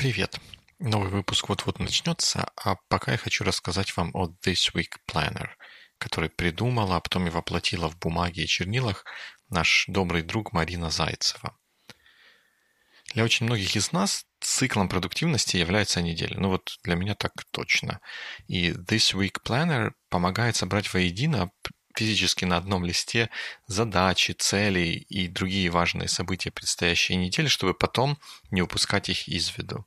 Привет! Новый выпуск вот-вот начнется, а пока я хочу рассказать вам о This Week Planner, который придумала, а потом и воплотила в бумаге и чернилах наш добрый друг Марина Зайцева. Для очень многих из нас циклом продуктивности является неделя. Ну вот для меня так точно. И This Week Planner помогает собрать воедино физически на одном листе задачи, цели и другие важные события предстоящей недели, чтобы потом не упускать их из виду.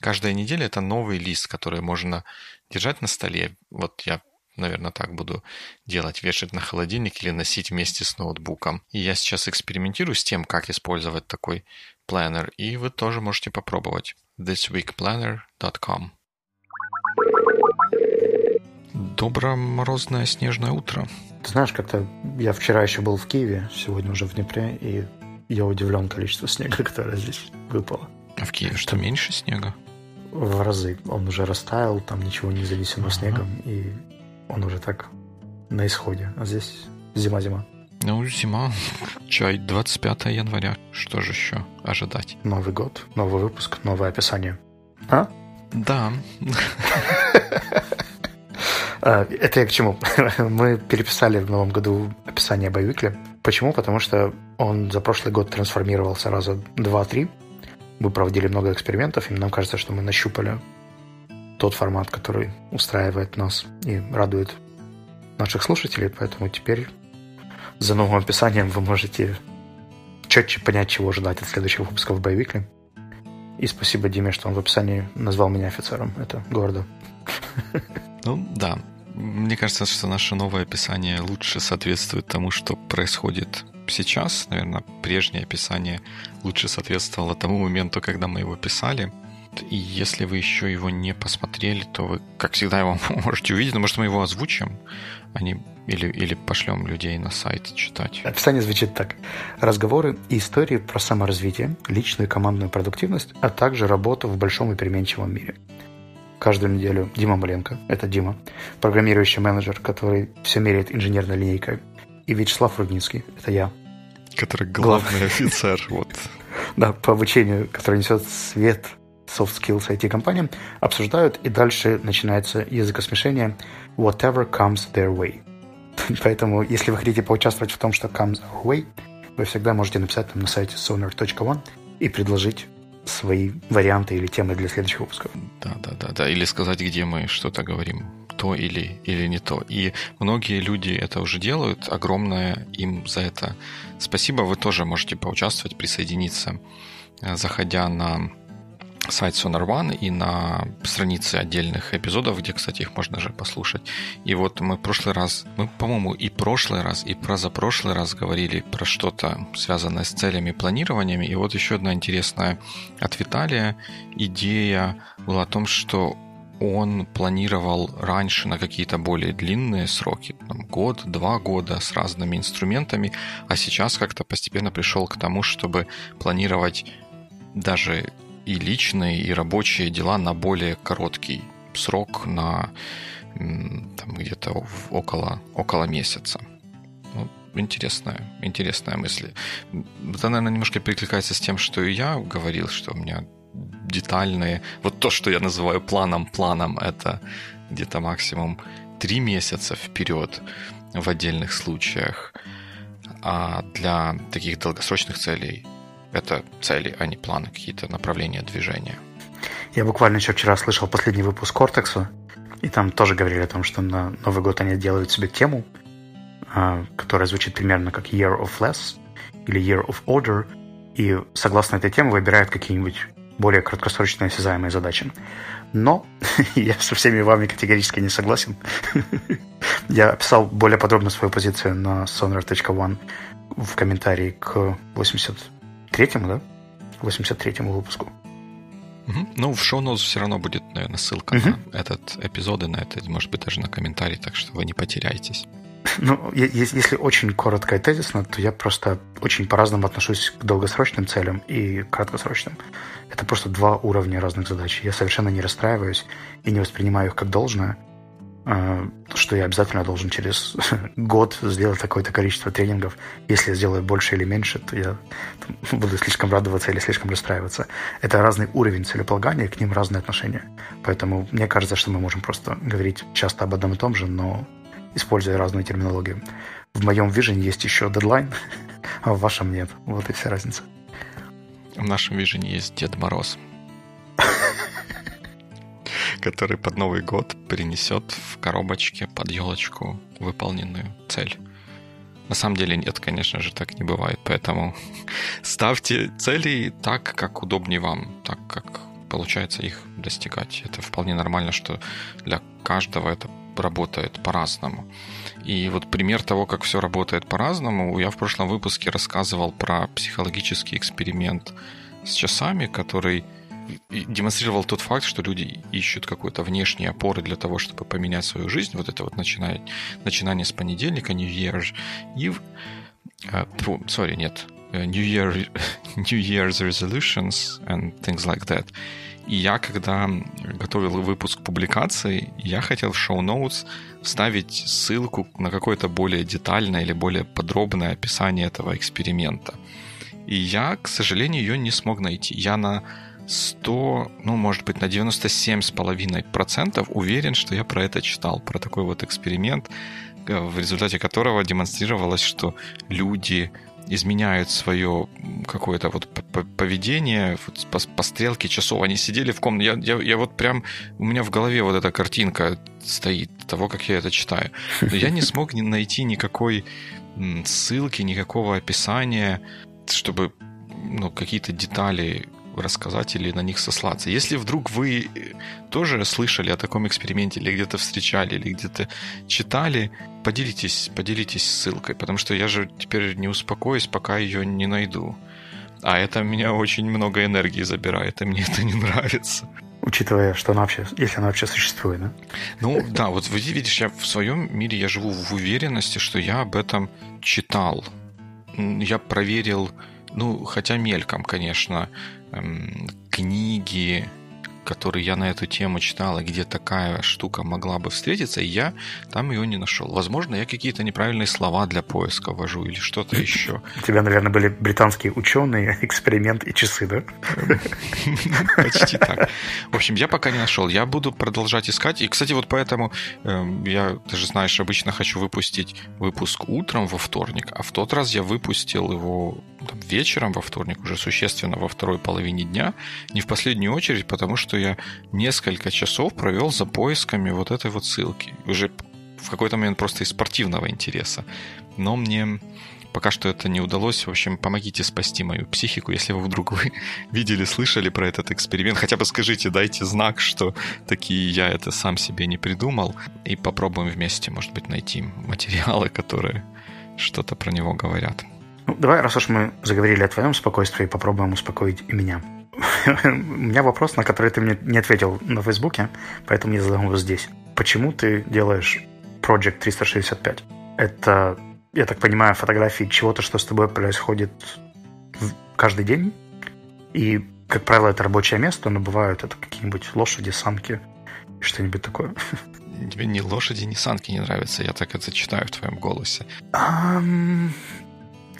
Каждая неделя это новый лист, который можно держать на столе. Вот я наверное, так буду делать, вешать на холодильник или носить вместе с ноутбуком. И я сейчас экспериментирую с тем, как использовать такой планер, и вы тоже можете попробовать. thisweekplanner.com Доброе морозное снежное утро. Ты знаешь, как-то я вчера еще был в Киеве, сегодня уже в Днепре, и я удивлен количеству снега, которое здесь выпало. А в Киеве что, меньше снега? В разы. Он уже растаял, там ничего не занесено ага. снегом, и он уже так на исходе. А здесь зима-зима. Ну, зима. Чай, 25 января. Что же еще ожидать? Новый год, новый выпуск, новое описание. А? Да. А, это я к чему? Мы переписали в новом году описание Байвикли. Почему? Потому что он за прошлый год трансформировался раза два-три. Мы проводили много экспериментов, и нам кажется, что мы нащупали тот формат, который устраивает нас и радует наших слушателей. Поэтому теперь за новым описанием вы можете четче понять, чего ожидать от следующих выпусков Боевикли. И спасибо Диме, что он в описании назвал меня офицером. Это гордо. Ну, да. Мне кажется, что наше новое описание лучше соответствует тому, что происходит сейчас. Наверное, прежнее описание лучше соответствовало тому моменту, когда мы его писали. И если вы еще его не посмотрели, то вы, как всегда, его можете увидеть. Но, может, мы его озвучим, не, или, или пошлем людей на сайт читать. Описание звучит так. Разговоры и истории про саморазвитие, личную и командную продуктивность, а также работу в большом и переменчивом мире каждую неделю Дима Маленко, это Дима, программирующий менеджер, который все меряет инженерной линейкой, и Вячеслав Рудницкий, это я. Который главный офицер, вот. Да, по обучению, который несет свет soft skills IT-компаниям, обсуждают, и дальше начинается языкосмешение whatever comes their way. Поэтому, если вы хотите поучаствовать в том, что comes our way, вы всегда можете написать нам на сайте sonar.one и предложить свои варианты или темы для следующих выпусков. Да, да, да, да. Или сказать, где мы что-то говорим, то или, или не то. И многие люди это уже делают. Огромное им за это спасибо. Вы тоже можете поучаствовать, присоединиться, э, заходя на сайт Sonar One и на странице отдельных эпизодов, где, кстати, их можно же послушать. И вот мы в прошлый раз, мы, по-моему, и прошлый раз, и про запрошлый раз говорили про что-то связанное с целями, планированиями. И вот еще одна интересная от Виталия идея была о том, что он планировал раньше на какие-то более длинные сроки, там, год, два года с разными инструментами, а сейчас как-то постепенно пришел к тому, чтобы планировать даже и личные, и рабочие дела на более короткий срок, на там, где-то около, около месяца. Ну, интересная, интересная мысль. Это, наверное, немножко перекликается с тем, что и я говорил, что у меня детальные... Вот то, что я называю планом, планом, это где-то максимум три месяца вперед в отдельных случаях. А для таких долгосрочных целей это цели, а не планы, какие-то направления движения. Я буквально еще вчера слышал последний выпуск Кортекса, и там тоже говорили о том, что на Новый год они делают себе тему, а, которая звучит примерно как Year of Less или Year of Order, и согласно этой теме выбирают какие-нибудь более краткосрочные осязаемые задачи. Но я со всеми вами категорически не согласен. я описал более подробно свою позицию на sonar.one в комментарии к 80 83-му, да? 83-му выпуску. Ну, в шоу все равно будет, наверное, ссылка угу. на этот эпизод и на это, может быть, даже на комментарий, так что вы не потеряетесь. Ну, если очень коротко и тезисно, то я просто очень по-разному отношусь к долгосрочным целям и краткосрочным. Это просто два уровня разных задач. Я совершенно не расстраиваюсь и не воспринимаю их как должное. Э, что я обязательно должен через год сделать такое-то количество тренингов. Если я сделаю больше или меньше, то я буду слишком радоваться или слишком расстраиваться. Это разный уровень целеполагания, к ним разные отношения. Поэтому мне кажется, что мы можем просто говорить часто об одном и том же, но используя разную терминологию. В моем вижене есть еще дедлайн, а в вашем нет. Вот и вся разница. В нашем вижене есть Дед Мороз, который под Новый год принесет в коробочке под елочку выполненную цель. На самом деле нет, конечно же, так не бывает. Поэтому ставьте цели так, как удобнее вам, так, как получается их достигать. Это вполне нормально, что для каждого это работает по-разному. И вот пример того, как все работает по-разному, я в прошлом выпуске рассказывал про психологический эксперимент с часами, который демонстрировал тот факт, что люди ищут какой-то внешней опоры для того, чтобы поменять свою жизнь. Вот это вот начинает, начинание с понедельника, New Year's Eve. Sorry, нет. New, Year, New Year's resolutions and things like that. И я, когда готовил выпуск публикации, я хотел в шоу-ноутс вставить ссылку на какое-то более детальное или более подробное описание этого эксперимента. И я, к сожалению, ее не смог найти. Я на 100, ну, может быть, на 97,5% уверен, что я про это читал, про такой вот эксперимент, э, в результате которого демонстрировалось, что люди изменяют свое какое-то вот поведение вот по, по стрелке часов. Они сидели в комнате. Я, я, я вот прям... У меня в голове вот эта картинка стоит того, как я это читаю. Но я не смог найти никакой ссылки, никакого описания, чтобы ну, какие-то детали рассказать или на них сослаться. Если вдруг вы тоже слышали о таком эксперименте или где-то встречали, или где-то читали, поделитесь, поделитесь ссылкой, потому что я же теперь не успокоюсь, пока ее не найду. А это меня очень много энергии забирает, и мне это не нравится. Учитывая, что она вообще, если она вообще существует, да? Ну, да, вот видишь, я в своем мире я живу в уверенности, что я об этом читал. Я проверил, ну, хотя мельком, конечно, эм, книги, которые я на эту тему читал, и где такая штука могла бы встретиться, и я там ее не нашел. Возможно, я какие-то неправильные слова для поиска ввожу или что-то еще. У тебя, наверное, были британские ученые, эксперимент и часы, да? Почти так. В общем, я пока не нашел. Я буду продолжать искать. И, кстати, вот поэтому э, я, ты же знаешь, обычно хочу выпустить выпуск утром во вторник, а в тот раз я выпустил его там, вечером во вторник, уже существенно во второй половине дня, не в последнюю очередь, потому что я несколько часов провел за поисками вот этой вот ссылки. Уже в какой-то момент просто из спортивного интереса. Но мне пока что это не удалось. В общем, помогите спасти мою психику. Если вы вдруг вы видели, слышали про этот эксперимент, хотя бы скажите, дайте знак, что такие я это сам себе не придумал. И попробуем вместе, может быть, найти материалы, которые что-то про него говорят. Ну, давай, раз уж мы заговорили о твоем спокойствии, попробуем успокоить и меня. У меня вопрос, на который ты мне не ответил на Фейсбуке, поэтому я задам его здесь. Почему ты делаешь Project 365? Это, я так понимаю, фотографии чего-то, что с тобой происходит каждый день? И, как правило, это рабочее место, но бывают это какие-нибудь лошади, санки что-нибудь такое. Тебе ни лошади, ни санки не нравятся, я так это читаю в твоем голосе. Um,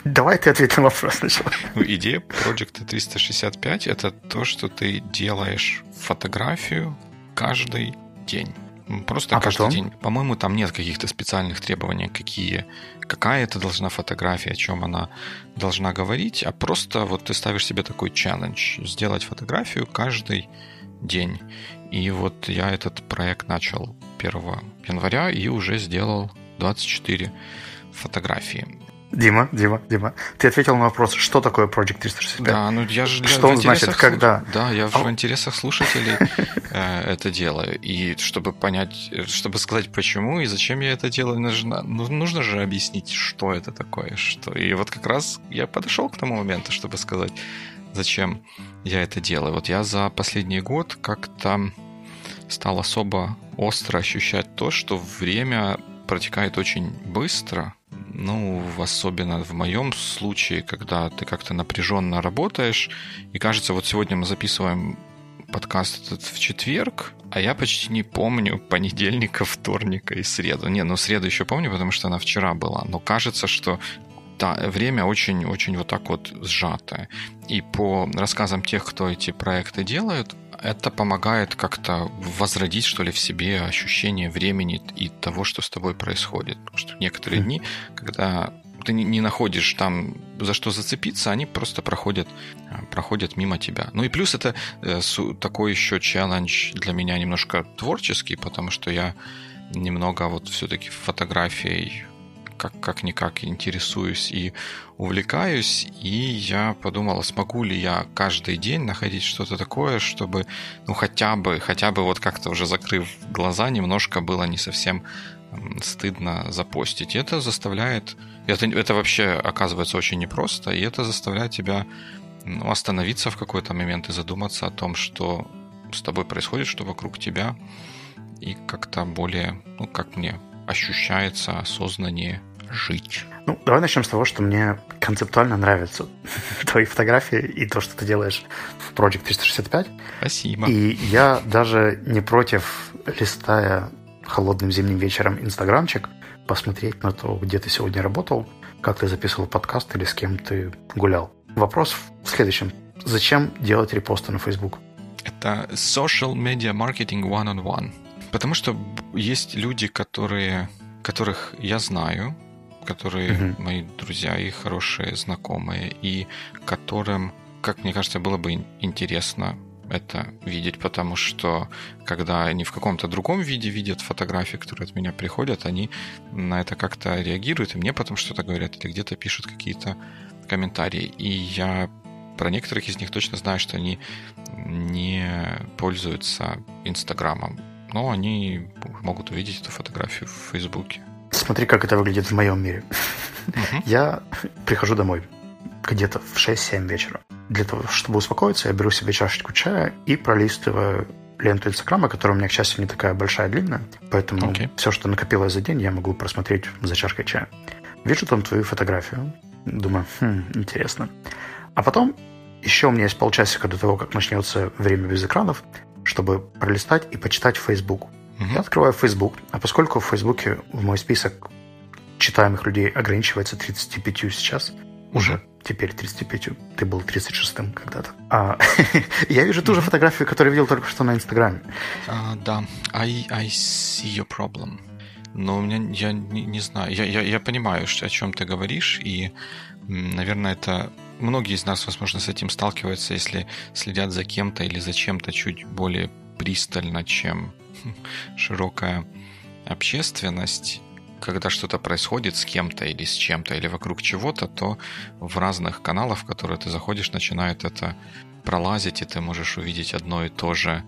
Давай ты ответь на вопрос сначала. Ну, идея Project 365 — это то, что ты делаешь фотографию каждый день. Просто а каждый потом? день. По-моему, там нет каких-то специальных требований, какие, какая это должна фотография, о чем она должна говорить, а просто вот ты ставишь себе такой челлендж — сделать фотографию каждый день. И вот я этот проект начал 1 января и уже сделал 24 фотографии. Дима, Дима, Дима, ты ответил на вопрос, что такое Project 365? Да, ну я же что он значит, когда? Да, я в интересах слушателей э, это делаю. И чтобы понять, чтобы сказать, почему и зачем я это делаю, нужно, ну, нужно же объяснить, что это такое. Что... И вот как раз я подошел к тому моменту, чтобы сказать, зачем я это делаю. Вот я за последний год как-то стал особо остро ощущать то, что время протекает очень быстро, ну, особенно в моем случае, когда ты как-то напряженно работаешь, и кажется, вот сегодня мы записываем подкаст этот в четверг, а я почти не помню понедельника, вторника и среду. Не, ну среду еще помню, потому что она вчера была. Но кажется, что да, время очень-очень вот так вот сжатое. И по рассказам тех, кто эти проекты делают, это помогает как-то возродить, что ли, в себе ощущение времени и того, что с тобой происходит. Потому что некоторые дни, когда ты не находишь там за что зацепиться, они просто проходят, э, проходят мимо тебя. Ну и плюс это э, такой еще челлендж для меня немножко творческий, потому что я немного вот все-таки фотографией как, как-никак интересуюсь и увлекаюсь, и я подумала, смогу ли я каждый день находить что-то такое, чтобы, ну, хотя бы, хотя бы вот как-то уже закрыв глаза, немножко было не совсем стыдно запостить. И это заставляет... Это, это вообще оказывается очень непросто, и это заставляет тебя ну, остановиться в какой-то момент и задуматься о том, что с тобой происходит, что вокруг тебя, и как-то более, ну, как мне ощущается осознаннее жить. Ну, давай начнем с того, что мне концептуально нравятся твои фотографии и то, что ты делаешь в Project 365. Спасибо. И я даже не против, листая холодным зимним вечером инстаграмчик, посмотреть на то, где ты сегодня работал, как ты записывал подкаст или с кем ты гулял. Вопрос в следующем. Зачем делать репосты на Facebook? Это social media marketing one-on-one. Потому что есть люди, которые, которых я знаю, которые mm-hmm. мои друзья и хорошие знакомые, и которым, как мне кажется, было бы интересно это видеть, потому что когда они в каком-то другом виде видят фотографии, которые от меня приходят, они на это как-то реагируют, и мне потом что-то говорят, или где-то пишут какие-то комментарии. И я про некоторых из них точно знаю, что они не пользуются Инстаграмом, но они могут увидеть эту фотографию в Фейсбуке. Смотри, как это выглядит в моем мире. Uh-huh. Я прихожу домой где-то в 6-7 вечера. Для того, чтобы успокоиться, я беру себе чашечку чая и пролистываю ленту Инстаграма, которая у меня, к счастью, не такая большая, длинная. Поэтому okay. все, что накопилось за день, я могу просмотреть за чашкой чая. Вижу там твою фотографию. Думаю, хм, интересно. А потом еще у меня есть полчасика до того, как начнется время без экранов, чтобы пролистать и почитать Facebook. Я открываю Facebook, а поскольку в Фейсбуке в мой список читаемых людей ограничивается 35 сейчас, уже теперь 35, ты был 36-м когда-то. А, я вижу ту же фотографию, которую видел только что на Инстаграме. Uh, да, I, I see your problem. Но у меня, я не, не знаю, я, я, я понимаю, о чем ты говоришь, и, наверное, это многие из нас, возможно, с этим сталкиваются, если следят за кем-то или за чем-то чуть более пристально, чем широкая общественность, когда что-то происходит с кем-то или с чем-то, или вокруг чего-то, то в разных каналах, в которые ты заходишь, начинает это пролазить, и ты можешь увидеть одно и то же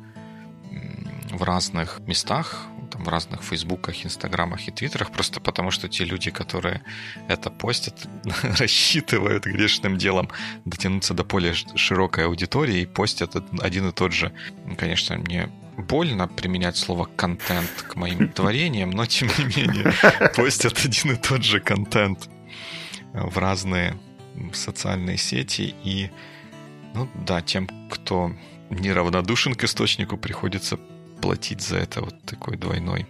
в разных местах, там, в разных фейсбуках, инстаграмах и твиттерах, просто потому что те люди, которые это постят, рассчитывают грешным делом дотянуться до более широкой аудитории и постят один и тот же. Конечно, мне больно применять слово контент к моим творениям, но тем не менее постят один и тот же контент в разные социальные сети. И, ну да, тем, кто неравнодушен к источнику, приходится платить за это вот такой двойной.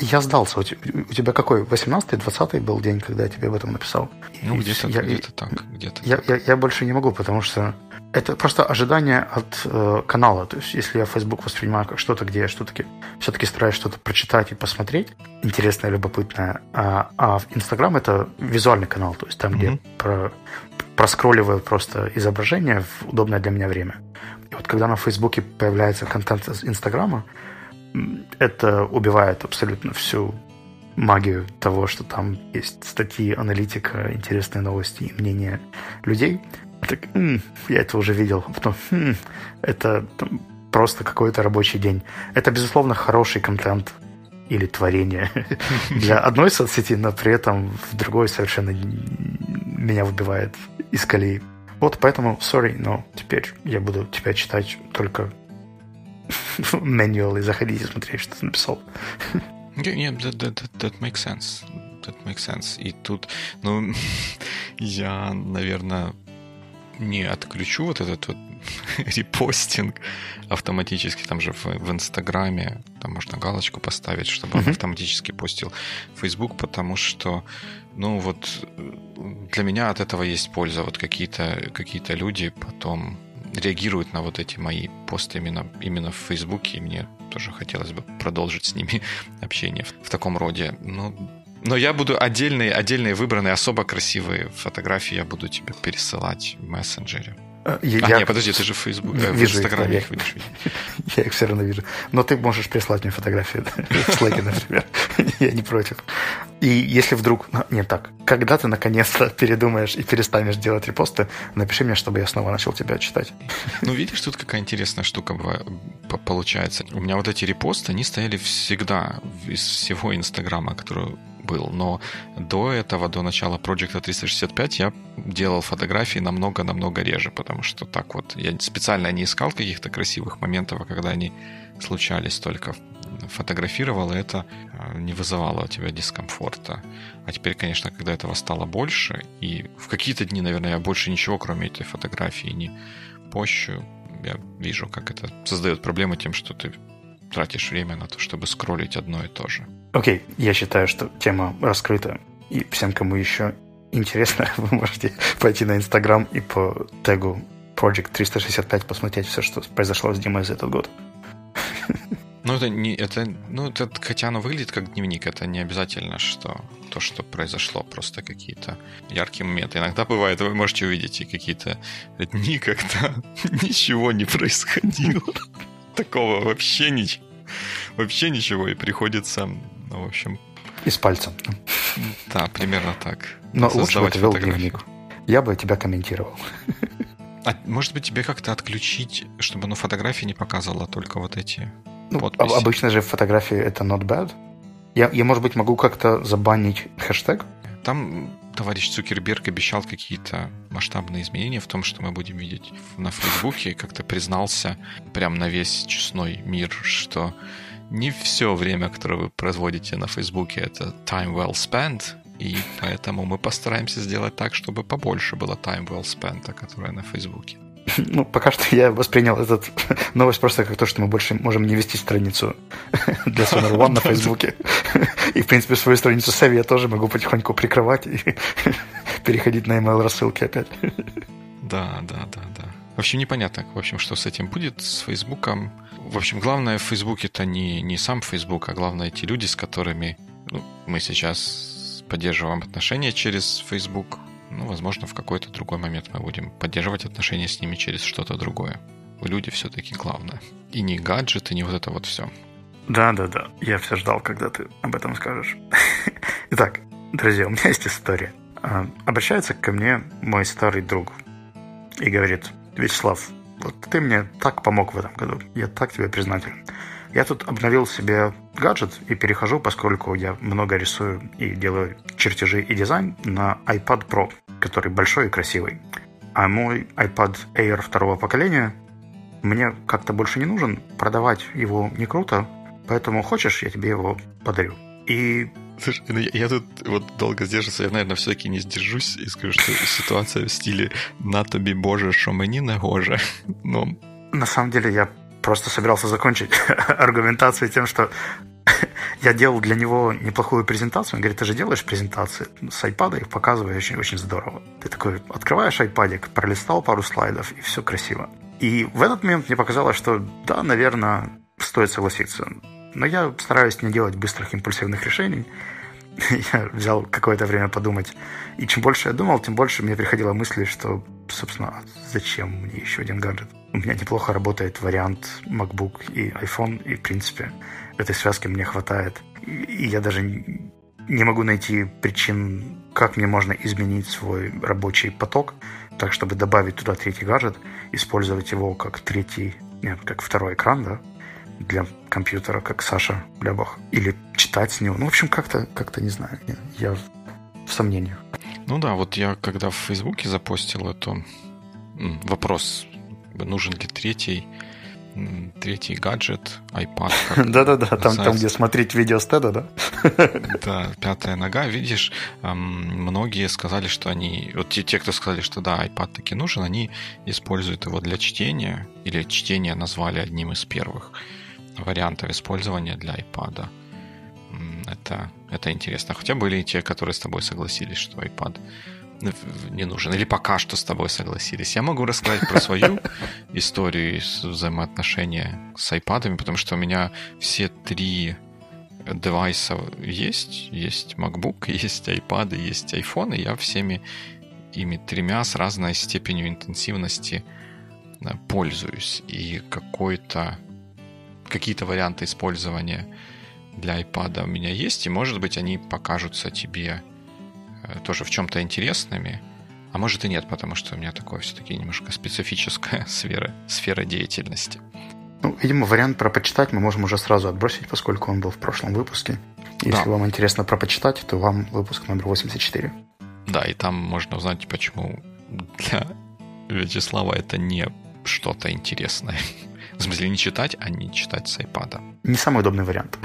Я сдался. У тебя какой? 18-й, 20-й был день, когда я тебе об этом написал? Ну, где-то, я, где-то так. Где-то я, так. Я, я больше не могу, потому что это просто ожидание от э, канала. То есть, если я Facebook воспринимаю как что-то, где я что-таки все-таки стараюсь что-то прочитать и посмотреть, интересное, любопытное, а, а Instagram это визуальный канал, то есть там, mm-hmm. где про, проскролливаю просто изображение в удобное для меня время. И вот когда на Фейсбуке появляется контент из Инстаграма, это убивает абсолютно всю магию того, что там есть статьи, аналитика, интересные новости и мнения людей. Так, м-м, я это уже видел. А потом, м-м, это там, просто какой-то рабочий день. Это, безусловно, хороший контент или творение для одной соцсети, но при этом в другой совершенно меня выбивает из колеи. Вот поэтому, sorry, но теперь я буду тебя читать только manual и заходить и смотреть, что ты написал. Нет, that, that, that, that makes sense. That makes sense. И тут, ну, я, наверное, не отключу вот этот вот репостинг автоматически, там же в, в Инстаграме, там можно галочку поставить, чтобы он автоматически постил в Facebook, потому что, ну вот, для меня от этого есть польза. Вот какие-то какие люди потом реагируют на вот эти мои посты именно, именно в Фейсбуке, и мне тоже хотелось бы продолжить с ними общение в, в таком роде. Ну, но я буду отдельные, отдельные выбранные, особо красивые фотографии я буду тебе пересылать в мессенджере. Э, я, а, нет, подожди, ты же в Facebook, э, в Инстаграме их, их видишь. Я их все равно вижу. Но ты можешь прислать мне фотографию в Slack, например. я не против. И если вдруг... Ну, нет, так. Когда ты наконец-то передумаешь и перестанешь делать репосты, напиши мне, чтобы я снова начал тебя читать. ну, видишь, тут какая интересная штука получается. У меня вот эти репосты, они стояли всегда из всего Инстаграма, который был. Но до этого, до начала Project 365, я делал фотографии намного-намного реже, потому что так вот я специально не искал каких-то красивых моментов, а когда они случались только фотографировал, и это э, не вызывало у тебя дискомфорта. А теперь, конечно, когда этого стало больше, и в какие-то дни, наверное, я больше ничего, кроме этой фотографии, не пощу, я вижу, как это создает проблемы тем, что ты тратишь время на то, чтобы скроллить одно и то же. Окей, okay, я считаю, что тема раскрыта. И всем, кому еще интересно, вы можете пойти на Инстаграм и по тегу Project 365 посмотреть все, что произошло с Димой за этот год. Ну, это не, это, ну, это, хотя оно выглядит как дневник, это не обязательно, что то, что произошло, просто какие-то яркие моменты. Иногда бывает, вы можете увидеть и какие-то дни, когда ничего не происходило. Такого вообще ничего. Вообще ничего, и приходится, ну, в общем... И с пальцем. Да, примерно так. Но лучше бы ты вел дневник. Я бы тебя комментировал. А может быть, тебе как-то отключить, чтобы ну, фотографии не показывала только вот эти ну, подписи? Обычно же фотографии это not bad. Я, я, может быть, могу как-то забанить хэштег? Там товарищ Цукерберг обещал какие-то масштабные изменения в том, что мы будем видеть на Фейсбуке, как-то признался прям на весь честной мир, что не все время, которое вы производите на Фейсбуке, это time well spent, и поэтому мы постараемся сделать так, чтобы побольше было time well spent, которое на Фейсбуке. Ну, пока что я воспринял эту новость просто как то, что мы больше можем не вести страницу для Sonar One на Фейсбуке. И, в принципе, свою страницу Севи я тоже могу потихоньку прикрывать и переходить на email рассылки опять. Да, да, да, да. В общем, непонятно, в общем, что с этим будет, с Фейсбуком. В общем, главное в Фейсбуке это не, не сам Фейсбук, а главное эти люди, с которыми ну, мы сейчас поддерживаем отношения через Facebook. Ну, возможно, в какой-то другой момент мы будем поддерживать отношения с ними через что-то другое. Люди все-таки главное. И не гаджеты, не вот это вот все. Да, да, да. Я все ждал, когда ты об этом скажешь. Итак, друзья, у меня есть история. А, обращается ко мне мой старый друг и говорит, Вячеслав, вот ты мне так помог в этом году. Я так тебе признателен. Я тут обновил себе гаджет и перехожу, поскольку я много рисую и делаю чертежи и дизайн на iPad Pro, который большой и красивый. А мой iPad Air второго поколения мне как-то больше не нужен, продавать его не круто, поэтому хочешь, я тебе его подарю. И Слушай, ну я, я тут вот долго сдерживался, я, наверное, все-таки не сдержусь и скажу, что ситуация в стиле «на тобі, Боже, що мені не гоже». Но... На самом деле я просто собирался закончить аргументацию тем, что я делал для него неплохую презентацию. Он говорит, ты же делаешь презентации с iPad, их показываешь очень, очень здорово. Ты такой открываешь iPad, пролистал пару слайдов, и все красиво. И в этот момент мне показалось, что да, наверное, стоит согласиться. Но я стараюсь не делать быстрых импульсивных решений. Я взял какое-то время подумать. И чем больше я думал, тем больше мне приходило мысли, что, собственно, а зачем мне еще один гаджет? У меня неплохо работает вариант MacBook и iPhone, и, в принципе, этой связки мне хватает. И я даже не могу найти причин, как мне можно изменить свой рабочий поток, так, чтобы добавить туда третий гаджет, использовать его как третий, нет, как второй экран, да, для компьютера, как Саша Лябах, или читать с него. Ну, в общем, как-то, как-то не знаю, я в сомнениях. Ну да, вот я когда в Фейсбуке запостил это вопрос, нужен ли третий третий гаджет, iPad. Да-да-да, там, там, где смотреть видео стеда, да? Да, пятая нога. Видишь, многие сказали, что они... Вот те, те, кто сказали, что да, iPad таки нужен, они используют его для чтения, или чтение назвали одним из первых вариантов использования для iPad. Это, это интересно. Хотя были и те, которые с тобой согласились, что iPad не нужен, или пока что с тобой согласились. Я могу рассказать про свою историю взаимоотношения с iPad, потому что у меня все три девайса есть. Есть MacBook, есть iPad, есть iPhone, и я всеми ими тремя с разной степенью интенсивности пользуюсь. И какой-то какие-то варианты использования для iPad у меня есть, и, может быть, они покажутся тебе Э, тоже в чем-то интересными, а может и нет, потому что у меня такое все-таки немножко специфическая сфера, сфера деятельности. Ну, видимо, вариант про почитать мы можем уже сразу отбросить, поскольку он был в прошлом выпуске. Если да. вам интересно про почитать, то вам выпуск номер 84. Да, и там можно узнать, почему для Вячеслава это не что-то интересное. В смысле, не читать, а не читать с iPad. Не самый удобный вариант.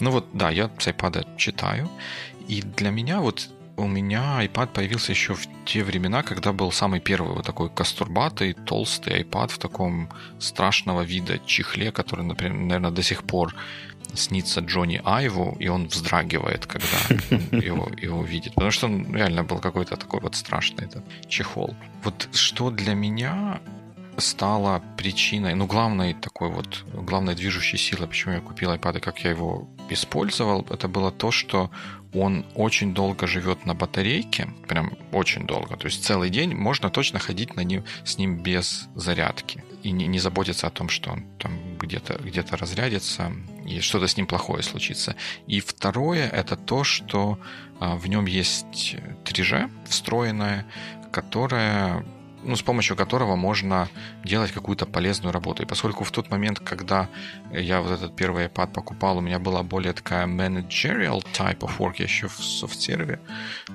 Ну вот, да, я с iPad читаю. И для меня вот у меня iPad появился еще в те времена, когда был самый первый вот такой кастурбатый, толстый iPad в таком страшного вида чехле, который, например, наверное, до сих пор снится Джонни Айву, и он вздрагивает, когда его, его видит. Потому что он реально был какой-то такой вот страшный этот чехол. Вот что для меня стало причиной, ну, главной такой вот, главной движущей силой, почему я купил iPad и как я его использовал, это было то, что он очень долго живет на батарейке, прям очень долго. То есть целый день можно точно ходить на ним, с ним без зарядки. И не, не заботиться о том, что он там где-то где разрядится и что-то с ним плохое случится. И второе это то, что а, в нем есть 3G встроенное, которое ну, с помощью которого можно делать какую-то полезную работу. И поскольку в тот момент, когда я вот этот первый iPad покупал, у меня была более такая managerial type of work, я еще в софтсервере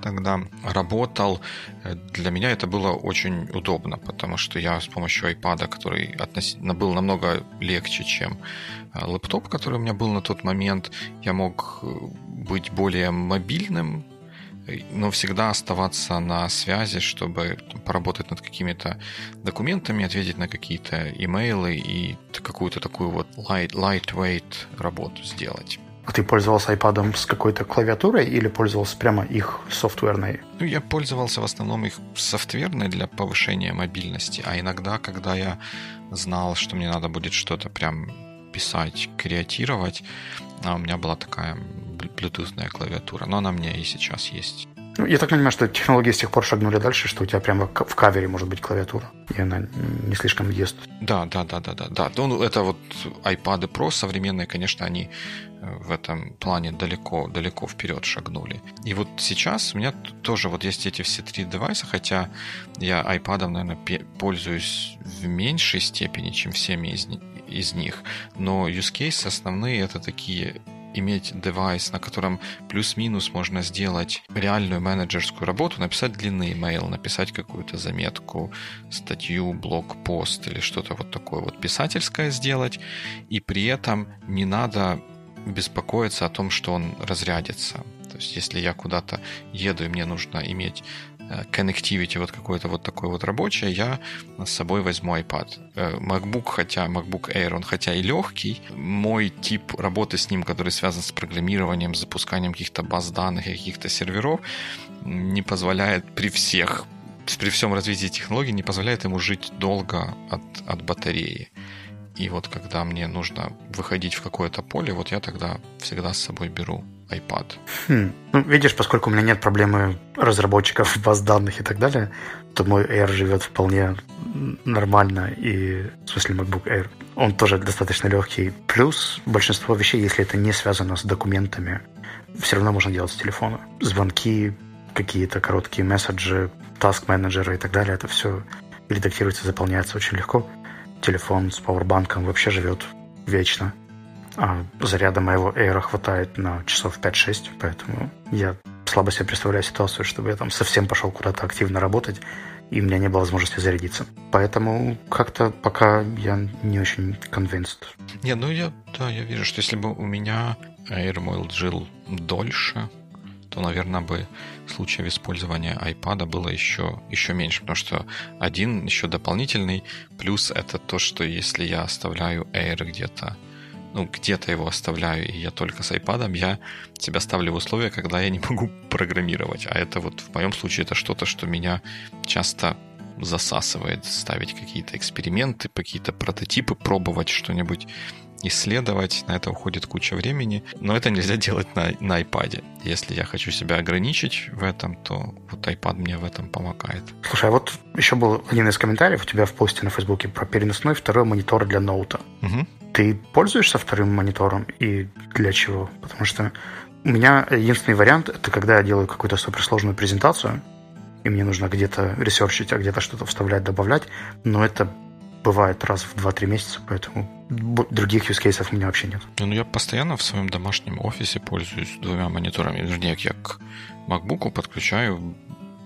тогда работал, для меня это было очень удобно, потому что я с помощью iPad, который относительно был намного легче, чем э, лэптоп, который у меня был на тот момент, я мог э, быть более мобильным, но всегда оставаться на связи, чтобы поработать над какими-то документами, ответить на какие-то имейлы и какую-то такую вот light, lightweight работу сделать. А ты пользовался iPad с какой-то клавиатурой или пользовался прямо их софтверной? Ну, я пользовался в основном их софтверной для повышения мобильности, а иногда, когда я знал, что мне надо будет что-то прям писать, креатировать, а у меня была такая Bluetooth клавиатура, но она у меня и сейчас есть. Ну, я так понимаю, что технологии с тех пор шагнули дальше, что у тебя прямо в кавере может быть клавиатура, и она не слишком ест. Да, да, да, да, да, да. Ну, это вот iPad Pro современные, конечно, они э, в этом плане далеко, далеко вперед шагнули. И вот сейчас у меня тоже вот есть эти все три девайса, хотя я iPad, наверное, пользуюсь в меньшей степени, чем всеми из, из них. Но use case основные это такие иметь девайс, на котором плюс-минус можно сделать реальную менеджерскую работу, написать длинный email, написать какую-то заметку, статью, блог-пост или что-то вот такое вот писательское сделать, и при этом не надо беспокоиться о том, что он разрядится. То есть, если я куда-то еду и мне нужно иметь Э, connectivity вот какое-то вот такое вот рабочее, я с собой возьму iPad. Э, MacBook, хотя MacBook Air, он хотя и легкий, мой тип работы с ним, который связан с программированием, запусканием каких-то баз данных и каких-то серверов, не позволяет при всех, при всем развитии технологий, не позволяет ему жить долго от, от батареи. И вот когда мне нужно выходить в какое-то поле, вот я тогда всегда с собой беру iPad. Хм. Ну, видишь, поскольку у меня нет проблемы разработчиков баз данных и так далее, то мой Air живет вполне нормально, и в смысле MacBook Air. Он тоже достаточно легкий. Плюс большинство вещей, если это не связано с документами, все равно можно делать с телефона. Звонки, какие-то короткие месседжи, task менеджеры и так далее, это все редактируется, заполняется очень легко. Телефон с пауэрбанком вообще живет вечно. А заряда моего Air хватает на часов 5-6, поэтому я слабо себе представляю ситуацию, чтобы я там совсем пошел куда-то активно работать и у меня не было возможности зарядиться. Поэтому как-то пока я не очень convinced. Не, ну я, да, я вижу, что если бы у меня AirMoil жил дольше, то, наверное, бы случаев использования iPad было еще, еще меньше, потому что один еще дополнительный плюс это то, что если я оставляю Air где-то ну, где-то его оставляю, и я только с iPad, я себя ставлю в условия, когда я не могу программировать. А это вот в моем случае это что-то, что меня часто засасывает, ставить какие-то эксперименты, какие-то прототипы, пробовать что-нибудь исследовать, на это уходит куча времени, но это нельзя делать на, на iPad. Если я хочу себя ограничить в этом, то вот iPad мне в этом помогает. Слушай, а вот еще был один из комментариев у тебя в посте на Фейсбуке про переносной второй монитор для ноута. Угу. Ты пользуешься вторым монитором и для чего? Потому что у меня единственный вариант это когда я делаю какую-то суперсложную презентацию, и мне нужно где-то ресерчить, а где-то что-то вставлять, добавлять, но это бывает раз в 2-3 месяца, поэтому других use cases у меня вообще нет. Ну, я постоянно в своем домашнем офисе пользуюсь двумя мониторами. Вернее, я к MacBook подключаю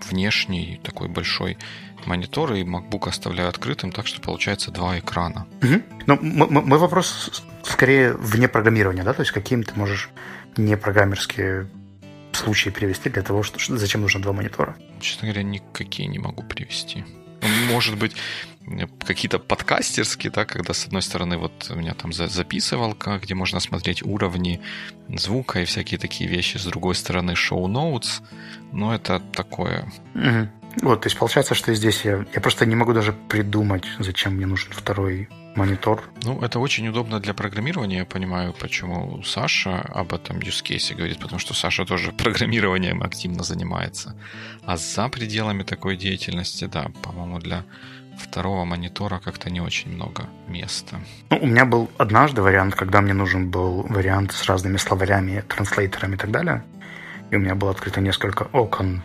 внешний такой большой монитор, и MacBook оставляю открытым, так что получается два экрана. Угу. Ну, мой вопрос скорее вне программирования, да? То есть каким ты можешь не программерские случаи привести для того, что зачем нужно два монитора? Честно говоря, никакие не могу привести. Может быть, какие-то подкастерские, да, когда с одной стороны вот у меня там записывалка, где можно смотреть уровни звука и всякие такие вещи, с другой стороны шоу-ноутс, но это такое. Угу. Вот, то есть получается, что здесь я, я просто не могу даже придумать, зачем мне нужен второй монитор. Ну, это очень удобно для программирования. Я понимаю, почему Саша об этом use case говорит, потому что Саша тоже программированием активно занимается. А за пределами такой деятельности, да, по-моему, для второго монитора как-то не очень много места. Ну, у меня был однажды вариант, когда мне нужен был вариант с разными словарями, транслейтерами и так далее. И у меня было открыто несколько окон,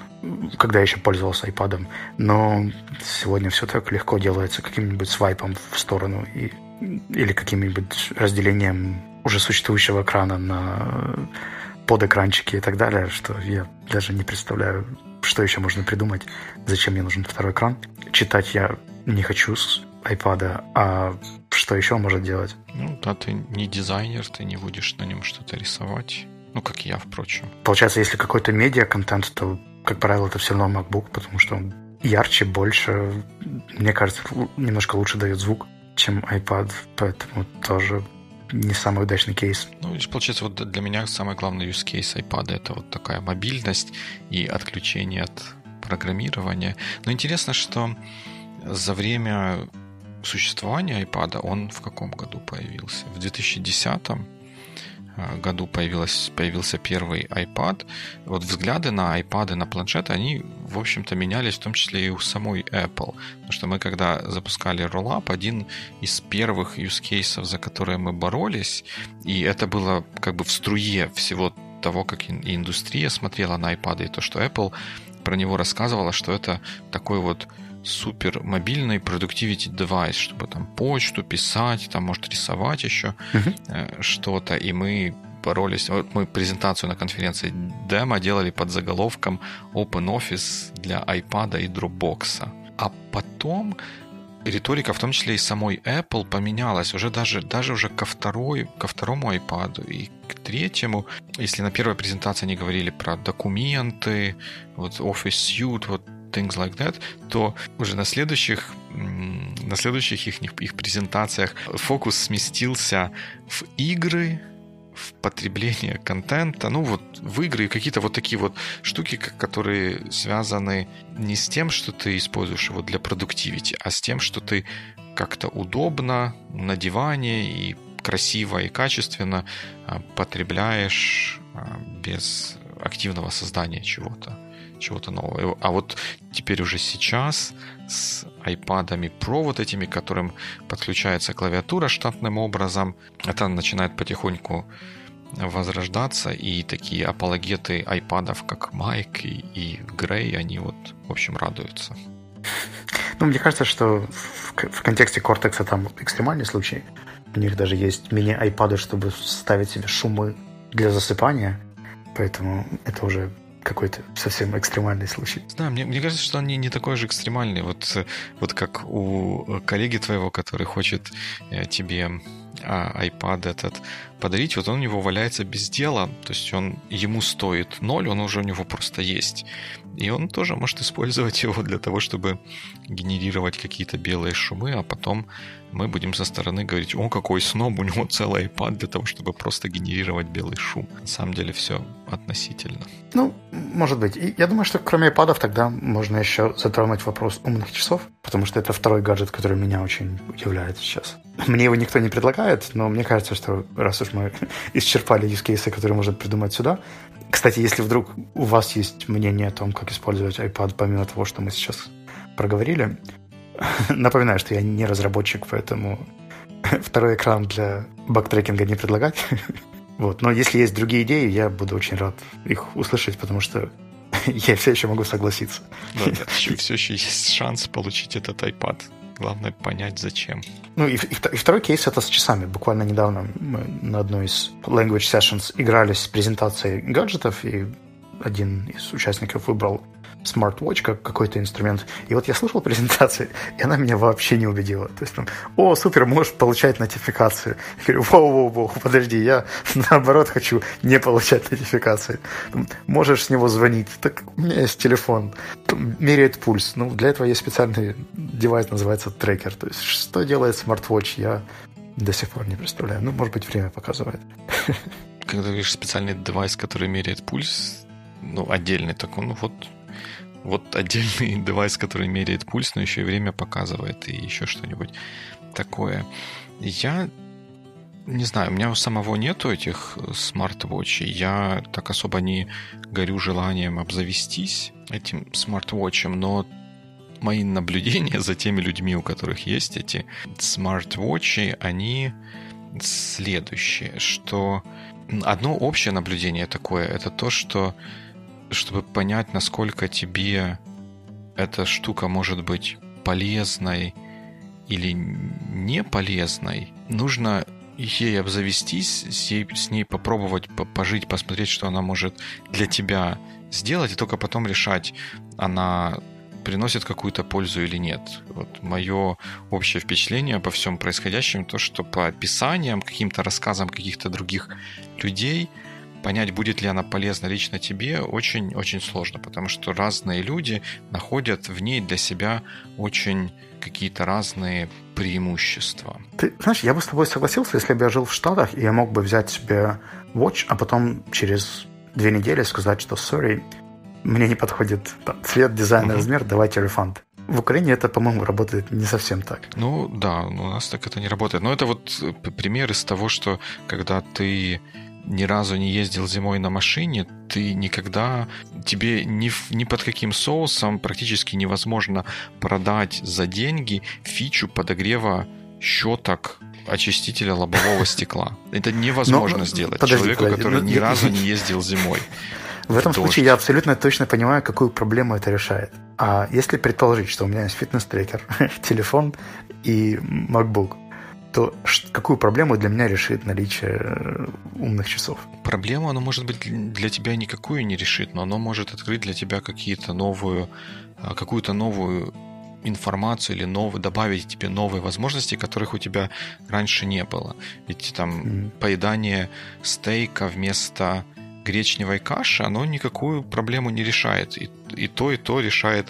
когда я еще пользовался iPad. Но сегодня все так легко делается каким-нибудь свайпом в сторону и, или каким-нибудь разделением уже существующего экрана на подэкранчики и так далее, что я даже не представляю, что еще можно придумать, зачем мне нужен второй экран. Читать я не хочу с iPad, а что еще может делать? Ну, да, ты не дизайнер, ты не будешь на нем что-то рисовать. Ну, как я, впрочем. Получается, если какой-то медиа-контент, то, как правило, это все равно MacBook, потому что он ярче, больше, мне кажется, немножко лучше дает звук, чем iPad, поэтому тоже не самый удачный кейс. Ну, получается, вот для меня самый главный use case iPad это вот такая мобильность и отключение от программирования. Но интересно, что за время существования iPad он в каком году появился? В 2010 э, году появилась, появился первый iPad. Вот взгляды на iPad, на планшеты, они, в общем-то, менялись в том числе и у самой Apple. Потому что мы, когда запускали Rollup, один из первых use cases, за которые мы боролись, и это было как бы в струе всего того, как индустрия смотрела на iPad, и то, что Apple про него рассказывала, что это такой вот супер мобильный productivity девайс, чтобы там почту писать, там может рисовать еще uh-huh. что-то, и мы боролись. Вот мы презентацию на конференции демо делали под заголовком Open Office для iPad и Dropbox. А потом риторика, в том числе и самой Apple, поменялась уже даже, даже уже ко, второй, ко второму iPad и к третьему. Если на первой презентации они говорили про документы, вот Office Suite, вот things like that, то уже на следующих, на следующих их, их презентациях фокус сместился в игры, в потребление контента, ну вот в игры какие-то вот такие вот штуки, которые связаны не с тем, что ты используешь его для продуктивити, а с тем, что ты как-то удобно на диване и красиво и качественно а, потребляешь а, без активного создания чего-то чего-то нового. А вот теперь уже сейчас с iPad Pro вот этими, которым подключается клавиатура штатным образом, это начинает потихоньку возрождаться, и такие апологеты айпадов, как Майк и, и Грей, они вот, в общем, радуются. Ну, мне кажется, что в, в контексте Cortex там экстремальный случай. У них даже есть мини-айпады, чтобы ставить себе шумы для засыпания. Поэтому это уже какой-то совсем экстремальный случай. Да, мне, мне кажется, что они не такой же экстремальный. Вот, вот как у коллеги твоего, который хочет э, тебе а, iPad этот подарить, вот он у него валяется без дела, то есть он ему стоит ноль, он уже у него просто есть. И он тоже может использовать его для того, чтобы генерировать какие-то белые шумы, а потом мы будем со стороны говорить, о, какой сноб, у него целый iPad для того, чтобы просто генерировать белый шум. На самом деле все относительно. Ну, может быть. И я думаю, что кроме iPad тогда можно еще затронуть вопрос умных часов, потому что это второй гаджет, который меня очень удивляет сейчас. Мне его никто не предлагает, но мне кажется, что раз уж мы исчерпали cases, которые можно придумать сюда, кстати, если вдруг у вас есть мнение о том, как использовать iPad, помимо того, что мы сейчас проговорили, напоминаю, что я не разработчик, поэтому второй экран для бактрекинга не предлагать. вот. Но если есть другие идеи, я буду очень рад их услышать, потому что я все еще могу согласиться. Да, да, все еще есть шанс получить этот iPad. Главное понять, зачем. Ну и, и, и второй кейс это с часами. Буквально недавно мы на одной из language sessions играли с презентацией гаджетов, и один из участников выбрал smart-watch как какой-то инструмент. И вот я слушал презентацию, и она меня вообще не убедила. То есть там, о, супер, можешь получать нотификации. Я говорю, воу-воу-воу, подожди, я наоборот хочу не получать нотификации. Можешь с него звонить. Так у меня есть телефон, меряет пульс. Ну, для этого есть специальный девайс, называется трекер. То есть что делает smart-watch, я до сих пор не представляю. Ну, может быть, время показывает. Когда говоришь специальный девайс, который меряет пульс, ну, отдельный такой, ну вот вот отдельный девайс, который меряет пульс, но еще и время показывает, и еще что-нибудь такое. Я не знаю, у меня у самого нету этих смарт-вотчей. Я так особо не горю желанием обзавестись этим смарт-вотчем, но мои наблюдения за теми людьми, у которых есть эти смарт-вотчи, они следующие, что одно общее наблюдение такое, это то, что чтобы понять, насколько тебе эта штука может быть полезной или не полезной, нужно ей обзавестись, с, ей, с ней попробовать пожить, посмотреть, что она может для тебя сделать, и только потом решать, она приносит какую-то пользу или нет. Вот мое общее впечатление по всем происходящему, то, что по описаниям, каким-то рассказам каких-то других людей – понять, будет ли она полезна лично тебе, очень-очень сложно, потому что разные люди находят в ней для себя очень какие-то разные преимущества. Ты знаешь, я бы с тобой согласился, если бы я жил в Штатах, и я мог бы взять себе Watch, а потом через две недели сказать, что sorry, мне не подходит там, цвет, дизайн, uh-huh. размер, давайте рефанд. В Украине это, по-моему, работает не совсем так. Ну да, у нас так это не работает. Но это вот пример из того, что когда ты ни разу не ездил зимой на машине, ты никогда, тебе ни, ни под каким соусом практически невозможно продать за деньги фичу подогрева щеток очистителя лобового стекла. Это невозможно Но, сделать подожди, человеку, подожди, который ну, ни разу не ездил зимой. В этом дождь. случае я абсолютно точно понимаю, какую проблему это решает. А если предположить, что у меня есть фитнес-трекер, телефон и MacBook, то какую проблему для меня решит наличие э, умных часов? Проблему оно, может быть, для тебя никакую не решит, но оно может открыть для тебя какие-то новую, а, какую-то новую информацию или новую, добавить тебе новые возможности, которых у тебя раньше не было. Ведь там mm-hmm. поедание стейка вместо гречневой каши, оно никакую проблему не решает. И, и то, и то решает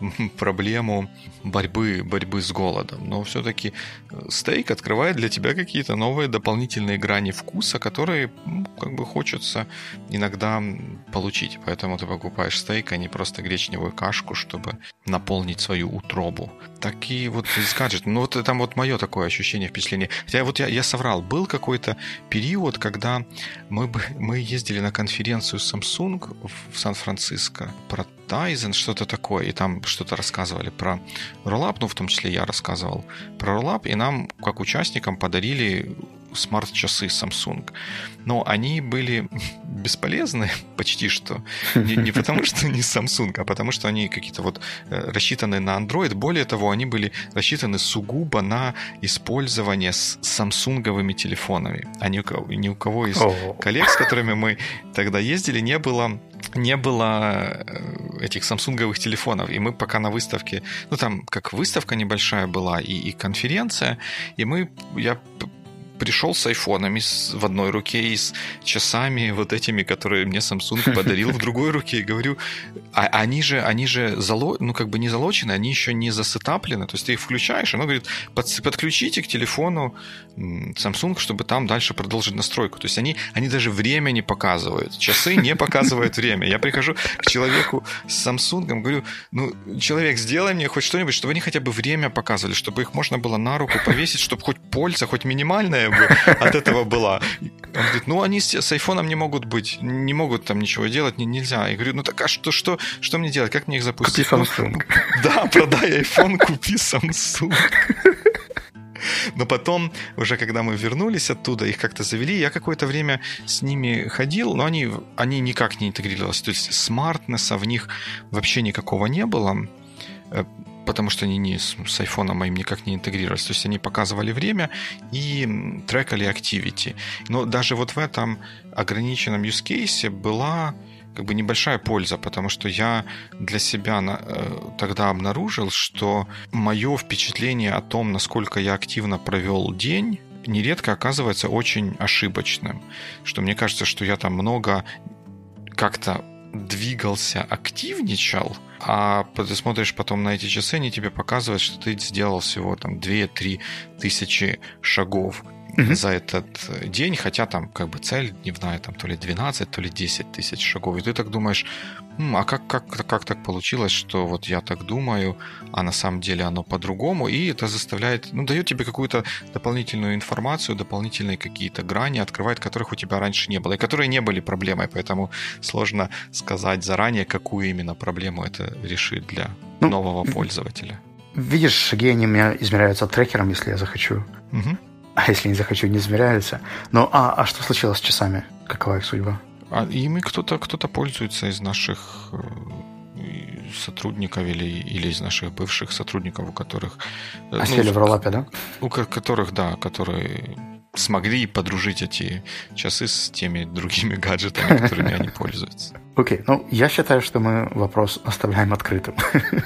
проблему борьбы, борьбы с голодом. Но все-таки э, стейк открывает для тебя какие-то новые дополнительные грани вкуса, которые как бы хочется иногда получить. Поэтому ты покупаешь стейк, а не просто гречневую кашку, чтобы наполнить свою утробу. Такие вот гаджеты. Ну вот там вот мое такое ощущение, впечатление. Хотя вот я, я соврал. Был какой-то период, когда мы, мы ездили на конференцию Samsung в Сан-Франциско про Tizen, что-то такое, и там что-то рассказывали про Rollup, ну, в том числе я рассказывал про Rollup, и нам, как участникам, подарили смарт-часы Samsung. Но они были бесполезны почти что. Не, не потому, что они Samsung, а потому, что они какие-то вот э, рассчитаны на Android. Более того, они были рассчитаны сугубо на использование с самсунговыми телефонами. А ни у кого, ни у кого из коллег, с которыми мы тогда ездили, не было не было э, этих самсунговых телефонов. И мы пока на выставке, ну там как выставка небольшая была и, и конференция, и мы, я пришел с айфонами в одной руке и с часами вот этими, которые мне Samsung подарил в другой руке, и говорю, а они же, они же зало, ну как бы не залочены, они еще не засетаплены, то есть ты их включаешь, оно говорит, под, подключите к телефону Samsung, чтобы там дальше продолжить настройку. То есть они, они даже время не показывают, часы не показывают время. Я прихожу к человеку с Samsung, говорю, ну, человек, сделай мне хоть что-нибудь, чтобы они хотя бы время показывали, чтобы их можно было на руку повесить, чтобы хоть польза, хоть минимальная бы от этого была. Он говорит, ну, они с, с айфоном не могут быть, не могут там ничего делать, не, нельзя. Я говорю, ну, так а что, что, что мне делать, как мне их запустить? Купи Samsung. Да, продай iPhone, купи Samsung. Но потом, уже когда мы вернулись оттуда, их как-то завели, я какое-то время с ними ходил, но они, они никак не интегрировались. То есть смартнесса в них вообще никакого не было э, потому что они не с, с айфоном моим никак не интегрировались. То есть они показывали время и трекали activity. Но даже вот в этом ограниченном use case была как бы небольшая польза, потому что я для себя на, э, тогда обнаружил, что мое впечатление о том, насколько я активно провел день, нередко оказывается очень ошибочным. Что мне кажется, что я там много как-то двигался, активничал, а ты смотришь потом на эти часы, они тебе показывают, что ты сделал всего там 2-3 тысячи шагов угу. за этот день, хотя там как бы цель дневная там то ли 12, то ли 10 тысяч шагов. И ты так думаешь, а как, как, как так получилось, что вот я так думаю, а на самом деле оно по-другому, и это заставляет, ну, дает тебе какую-то дополнительную информацию, дополнительные какие-то грани, открывает которых у тебя раньше не было, и которые не были проблемой, поэтому сложно сказать заранее, какую именно проблему это решит для ну, нового пользователя. Видишь, шаги они у меня измеряются трекером, если я захочу. Угу. А если не захочу, не измеряются. Ну, а, а что случилось с часами? Какова их судьба? А ими кто-то кто-то пользуется из наших э, сотрудников или, или из наших бывших сотрудников, у которых... А ну, сели в роллапе, да? У которых, да, которые смогли подружить эти часы с теми другими гаджетами, которыми они пользуются. Окей, ну я считаю, что мы вопрос оставляем открытым.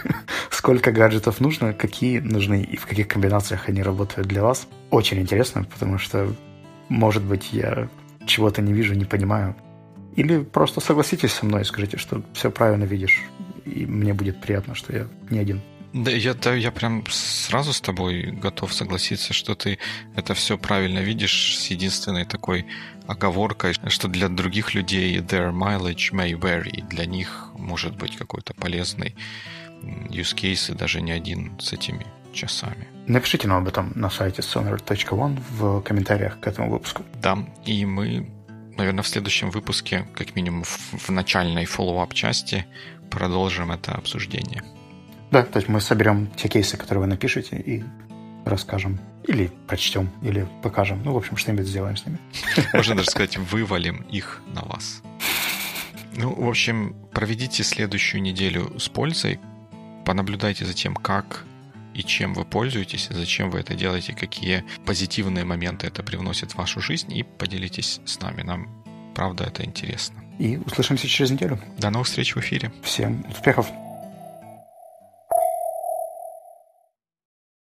Сколько гаджетов нужно, какие нужны и в каких комбинациях они работают для вас. Очень интересно, потому что, может быть, я чего-то не вижу, не понимаю. Или просто согласитесь со мной и скажите, что все правильно видишь, и мне будет приятно, что я не один. Да, я, да, я прям сразу с тобой готов согласиться, что ты это все правильно видишь с единственной такой оговоркой, что для других людей their mileage may vary. Для них может быть какой-то полезный use case, и даже не один с этими часами. Напишите нам об этом на сайте sonar.one в комментариях к этому выпуску. Да, и мы, наверное, в следующем выпуске, как минимум в, в начальной follow-up части, продолжим это обсуждение. Да, то есть мы соберем те кейсы, которые вы напишете, и расскажем. Или прочтем, или покажем. Ну, в общем, что-нибудь сделаем с ними. Можно даже сказать, вывалим их на вас. Ну, в общем, проведите следующую неделю с пользой. Понаблюдайте за тем, как и чем вы пользуетесь, зачем вы это делаете, какие позитивные моменты это привносит в вашу жизнь, и поделитесь с нами. Нам, правда, это интересно. И услышимся через неделю. До новых встреч в эфире. Всем успехов!